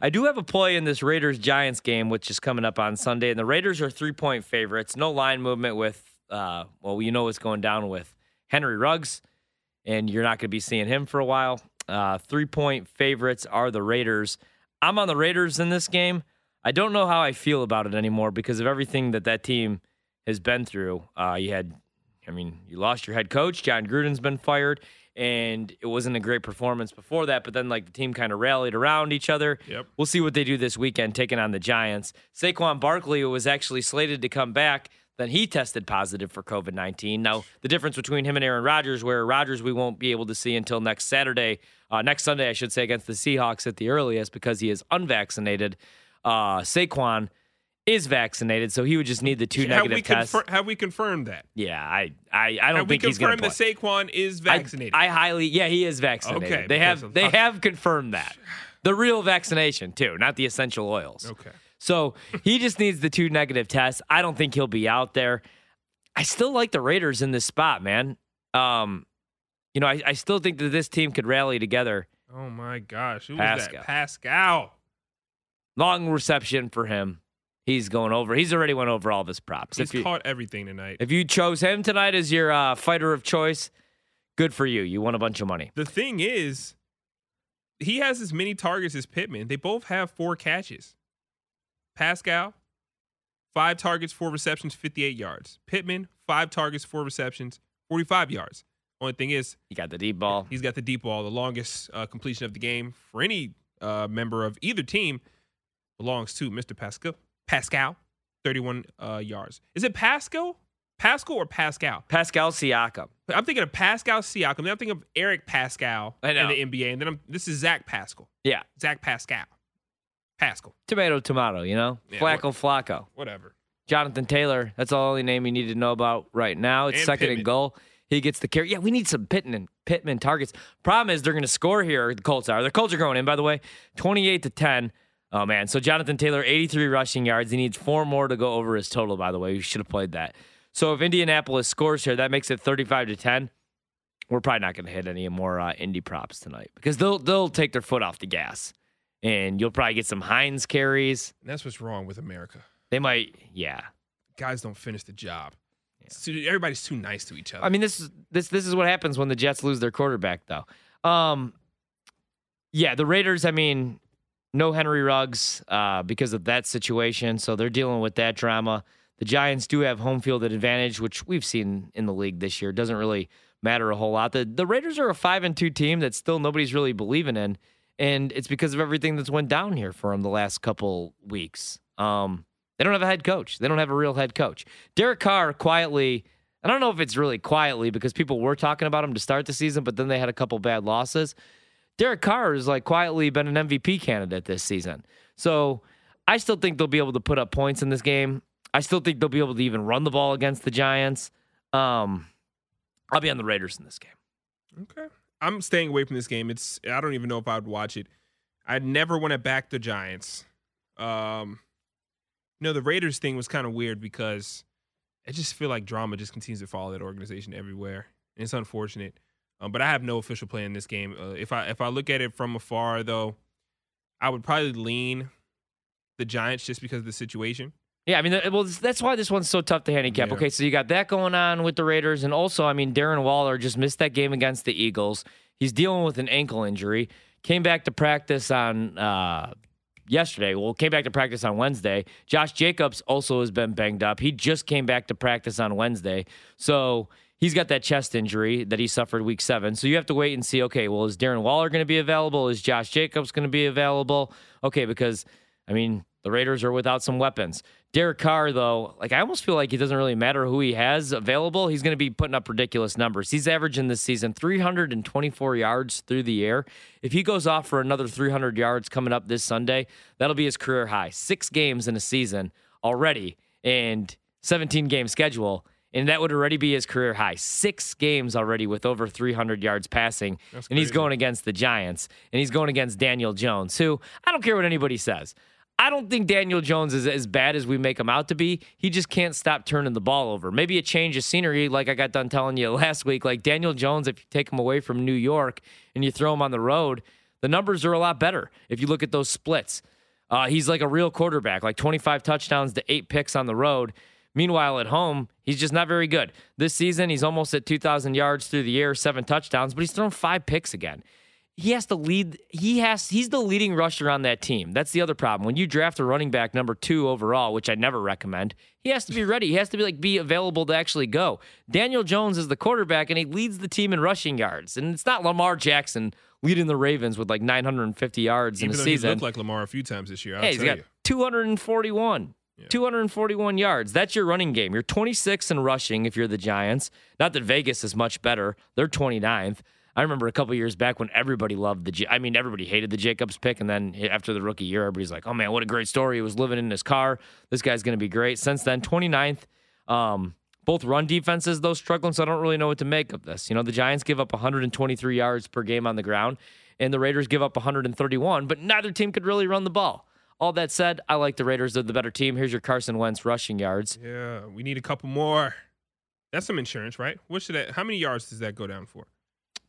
I do have a play in this Raiders Giants game, which is coming up on Sunday, and the Raiders are three point favorites. No line movement with, uh, well, you know what's going down with Henry Ruggs, and you're not going to be seeing him for a while. Uh, three point favorites are the Raiders. I'm on the Raiders in this game. I don't know how I feel about it anymore because of everything that that team has been through. Uh, you had, I mean, you lost your head coach. Jon Gruden's been fired and it wasn't a great performance before that. But then like the team kind of rallied around each other. Yep. We'll see what they do this weekend, taking on the Giants. Saquon Barkley was actually slated to come back. Then he tested positive for COVID 19. Now, the difference between him and Aaron Rodgers, where Rodgers we won't be able to see until next Saturday, uh, next Sunday, I should say, against the Seahawks at the earliest because he is unvaccinated. Uh, Saquon is vaccinated, so he would just need the two have negative we tests. Have we confirmed that? yeah, I, I, I don't Have think he's going to. Have we confirmed that Saquon is vaccinated? I, I highly, yeah, he is vaccinated. Okay, they have they have confirmed that the real vaccination too, not the essential oils. okay. So he just needs the two negative tests. I don't think he'll be out there. I still like the Raiders in this spot, man. Um, you know, I, I still think that this team could rally together. Oh my gosh, who was that? Pascal. Long reception for him. He's going over. He's already went over all of his props. He's If you, caught everything tonight. if you chose him tonight as your uh, fighter of choice, good for you. You won a bunch of money. The thing is, he has as many targets as Pittman. They both have four catches. Pascal, five targets, four receptions, 58 yards. Pittman, five targets, four receptions, 45 yards. Only thing is, he got the deep ball. he's got the deep ball, the longest uh, completion of the game for any uh, member of either team belongs to Mr. Pascal. Pascal, 31 uh, yards. Is it Pascal? Pascal or Pascal? Pascal Siakam. I'm thinking of Pascal Siakam. Then I'm thinking of Eric Paschall in the NBA, and then I'm this is Zach Pascal. Yeah. Zach Pascal. Pascal. Tomato, tomato, you know? Yeah, Flacco, Flacco. Whatever. Jonathan Taylor. That's the only name you need to know about right now. It's And second Pittman. and goal. He gets the carry. Yeah, we need some Pittman, Pittman targets. Problem is they're going to score here. The Colts are. The Colts are going in, by the way, 28 to 10. Oh, man. So Jonathan Taylor, 83 rushing yards. He needs four more to go over his total, by the way. We should have played that. So if Indianapolis scores here, that makes it 35 to 10. We're probably not going to hit any more uh, Indy props tonight because they'll they'll take their foot off the gas, and you'll probably get some Hines carries. And that's what's wrong with America. They might, yeah. Guys don't finish the job. Too- everybody's too nice to each other. I mean, this is this this is what happens when the Jets lose their quarterback, though. Um, yeah, the Raiders. I mean, no Henry Ruggs uh, because of that situation, so they're dealing with that drama. The Giants do have home field advantage, which we've seen in the league this year. It doesn't really matter a whole lot. The the Raiders are a five and two team that still nobody's really believing in, and it's because of everything that's went down here for them the last couple weeks. Um, they don't have a head coach. They don't have a real head coach. Derek Carr quietly. I don't know if it's really quietly because people were talking about him to start the season, but then they had a couple bad losses. Derek Carr has like quietly been an MVP candidate this season. So I still think they'll be able to put up points in this game. I still think they'll be able to even run the ball against the Giants. Um, I'll be on the Raiders in this game. okay. I'm staying away from this game. It's I don't even know if I would watch it. I'd never want to back the Giants. Um, you know, the Raiders thing was kind of weird because I just feel like drama just continues to follow that organization everywhere, and it's unfortunate. Um, but I have no official play in this game. Uh, if I if I look at it from afar, though, I would probably lean the Giants just because of the situation. Yeah, I mean, well, that's why this one's so tough to handicap. Yeah. Okay, so you got that going on with the Raiders, and also, I mean, Darren Waller just missed that game against the Eagles. He's dealing with an ankle injury. Came back to practice on uh, yesterday. Well, came back to practice on Wednesday. Josh Jacobs also has been banged up. He just came back to practice on Wednesday, so he's got that chest injury that he suffered week seven. So you have to wait and see. Okay, well, is Darren Waller going to be available? Is Josh Jacobs going to be available? Okay, because I mean, the Raiders are without some weapons. Derek Carr, though, like I almost feel like it doesn't really matter who he has available. He's going to be putting up ridiculous numbers. He's averaging this season 324 yards through the air. If he goes off for another 300 yards coming up this Sunday, that'll be his career high. Six games in a season already, and 17 game schedule. And that would already be his career high. Six games already with over 300 yards passing. That's and he's going against the Giants. And he's going against Daniel Jones, who I don't care what anybody says. I don't think Daniel Jones is as bad as we make him out to be. He just can't stop turning the ball over. Maybe a change of scenery, like I got done telling you last week. Like Daniel Jones, if you take him away from New York and you throw him on the road, The numbers are a lot better if you look at those splits. Uh, he's like a real quarterback, like 25 touchdowns to eight picks on the road. Meanwhile, at home, he's just not very good. This season, he's almost at 2,000 yards through the air, seven touchdowns, but he's thrown five picks again. He has to lead. He has. He's the leading rusher on that team. That's the other problem. When you draft a running back number two overall, which I never recommend, he has to be ready. He has to be like be available to actually go. Daniel Jones is the quarterback, and he leads the team in rushing yards. And it's not Lamar Jackson leading the Ravens with like 950 yards Even in a season. he looked like Lamar a few times this year. I'll Hey, he's got you. 241. Yeah. 241 yards. That's your running game. You're 26 in rushing if you're the Giants. Not that Vegas is much better. They're 29th. I remember a couple years back when everybody loved the. I mean, everybody hated the Jacobs pick, and then after the rookie year, everybody's like, "Oh man, what a great story! He was living in his car. This guy's going to be great." Since then, 29th. Um, both run defenses though struggling, so I don't really know what to make of this. You know, the Giants give up 123 yards per game on the ground, and the Raiders give up 131, but neither team could really run the ball. All that said, I like the Raiders. They're the better team. Here's your Carson Wentz rushing yards. Yeah, we need a couple more. That's some insurance, right? What should that? How many yards does that go down for?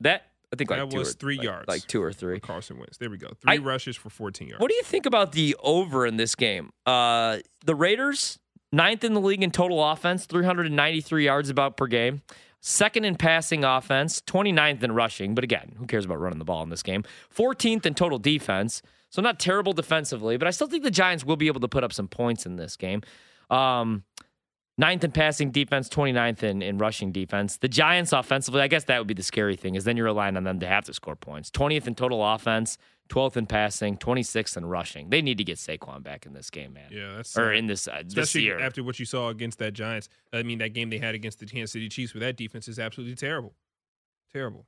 That I think like That two was or- three like- yards. like two or three. Carson Wentz. There we go. Three I- rushes for 14 yards. What do you think about the over in this game? Uh, the Raiders, ninth in the league in total offense, 393 yards about per game. Second in passing offense, 29th in rushing. But again, who cares about running the ball in this game? 14th in total defense. So not terrible defensively, but I still think the Giants will be able to put up some points in this game. Um, ninth in passing defense, 29th in, in rushing defense. The Giants offensively, I guess that would be the scary thing, is then you're relying on them to have to score points. 20th in total offense, 12th in passing, 26th in rushing. They need to get Saquon back in this game, man. Yeah, that's Or in this uh, this especially year. after what you saw against that Giants. I mean, that game they had against the Kansas City Chiefs, where that defense is absolutely terrible, terrible.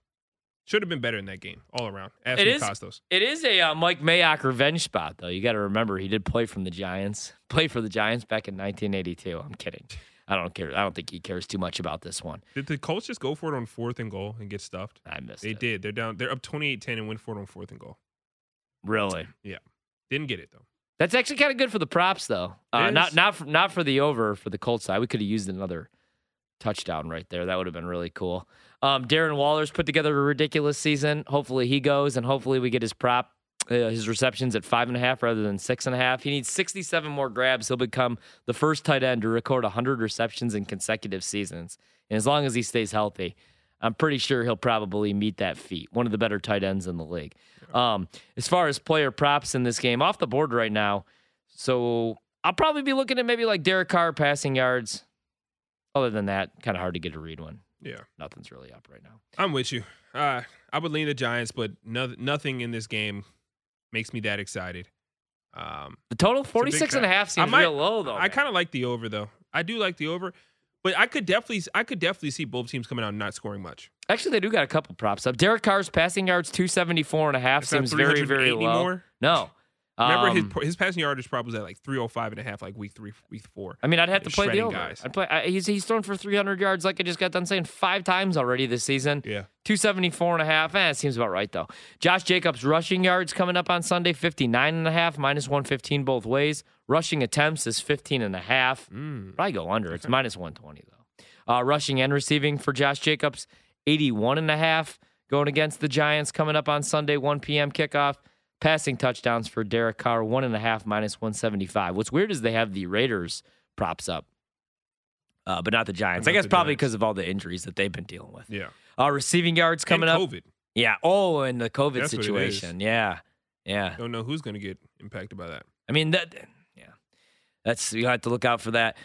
Should have been better in that game all around. Ask It is- Costos. It is a uh, Mike Mayock revenge spot, though. You got to remember he did play from the Giants, play for the Giants back in 1982. I'm kidding. I don't care. I don't think he cares too much about this one. Did the Colts just go for it on fourth and goal and get stuffed? I missed They it. did. They're down. They're up 28-10 and went for it on fourth and goal. Really. Yeah. Didn't get it though. That's actually kind of good for the props, though. Uh, not not for, not for the over for the Colts side. We could have used another touchdown right there. That would have been really cool. Um, Darren Waller's put together a ridiculous season. Hopefully he goes, and hopefully we get his prop, uh, his receptions at five and a half rather than six and a half. He needs 67 more grabs. He'll become the first tight end to record 100 receptions in consecutive seasons. And as long as he stays healthy, I'm pretty sure he'll probably meet that feat. One of the better tight ends in the league. Um, as far as player props in this game, off the board right now. So I'll probably be looking at maybe like Derek Carr passing yards. Other than that, kind of hard to get a read one. Yeah, Nothing's really up right now. I'm with you. Uh, I would lean the Giants, but no, nothing in this game makes me that excited. Um, The total a 46 and a half seems might- real low though. I kind of like the over though. I do like the over, but I could definitely, I could definitely see both teams coming out and not scoring much. Actually, they do got a couple props up. Derek Carr's passing yards 274 and a half It's seems very, very low. more. No. Remember Um, his his passing yardage prop was at like 305 and a half, like week three, week four. I mean, I'd have to play the over. guys. I'd play. I, he's he's thrown for 300 yards, like I just got done saying five times already this season. Yeah, 274 and a half. Eh, seems about right though. Josh Jacobs rushing yards coming up on Sunday, 59 and a half, minus 115 both ways. Rushing attempts is 15 and a half. mm. Probably go under. It's minus 120 though. Uh, rushing and receiving for Josh Jacobs, 81 and a half going against the Giants coming up on Sunday, 1 p.m. kickoff. Passing touchdowns for Derek Carr, one and a half minus 175. What's weird is they have the Raiders props up, uh, but not the Giants. But I guess probably because of all the injuries that they've been dealing with. yeah. Uh, receiving yards coming up. Yeah. Oh, and the COVID That's what it is. situation. Yeah. Yeah. Don't know who's going to get impacted by that. I mean that. Yeah. That's you have to look out for that.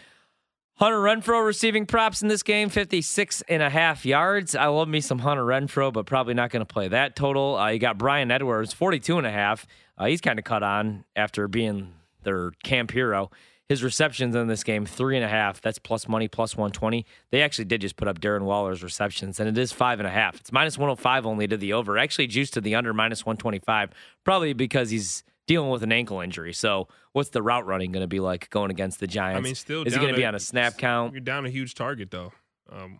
Hunter Renfrow receiving props in this game, 56 and a half yards. I love me some Hunter Renfrow, but probably not going to play that total. Uh, you got Bryan Edwards, 42 and a half. Uh, he's kind of cut on after being their camp hero. His receptions in this game, three and a half. That's plus money, plus 120. They actually did just put up Darren Waller's receptions, and it is five and a half. It's minus 105 only to the over. Actually, juiced to the under, minus 125, probably because he's dealing with an ankle injury. So, what's the route running going to be like going against the Giants? I mean, still, is he going to be on a snap count? You're down a huge target though, um,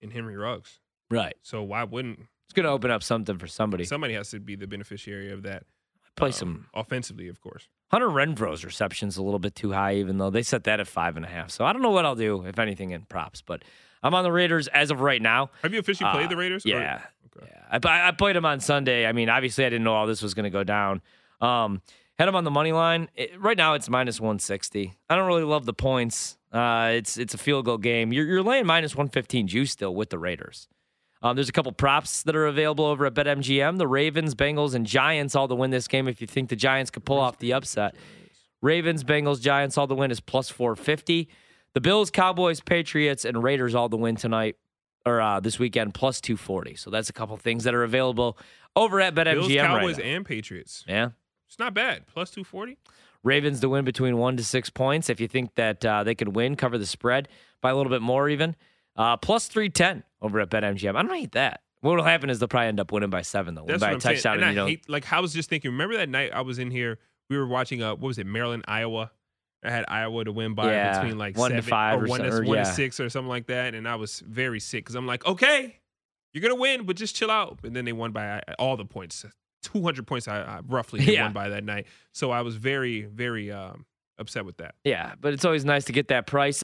in Henry Ruggs. Right. So why wouldn't It's going to open up something for somebody. somebody has to be the beneficiary of that? Play um, some offensively, of course. Hunter Renfrow's receptions a little bit too high, even though they set that at five and a half. So I don't know what I'll do if anything in props, but I'm on the Raiders as of right now. Have you officially Uh, played the Raiders? or- Yeah, Yeah, I, I played them on Sunday. I mean, obviously, I didn't know all this was going to go down. Um, had him on the money line. It, right now, it's minus 160. I don't really love the points. Uh, it's it's a field goal game. You're, you're laying minus 115 juice still with the Raiders. Um, there's a couple props that are available over at BetMGM. The Ravens, Bengals, and Giants all to win this game if you think the Giants could pull off the upset. Ravens, Bengals, Giants all to win is plus 450. The Bills, Cowboys, Patriots, and Raiders all to win tonight or uh, this weekend plus 240. So that's a couple things that are available over at BetMGM Bills, right Cowboys, now. and Patriots. Yeah. It's not bad. Plus two forty. Ravens to win between one to six points. If you think that uh, they could win, cover the spread by a little bit more, even uh, plus three ten over at BetMGM. I don't hate that. What will happen is they'll probably end up winning by seven, though, win That's by what a touchdown. And And, I you know, hate like I was just thinking. Remember that night I was in here. We were watching. Uh, what was it? Maryland, Iowa. I had Iowa to win by Yeah, between like one to seven five or or one, to, or one yeah. to six or something like that, and I was very sick because I'm like, okay, you're gonna win, but just chill out. And then they won by uh, all the points, 200 points. I, I roughly Yeah. won by that night. So I was very, very um, upset with that. yeah, but it's always nice to get that price.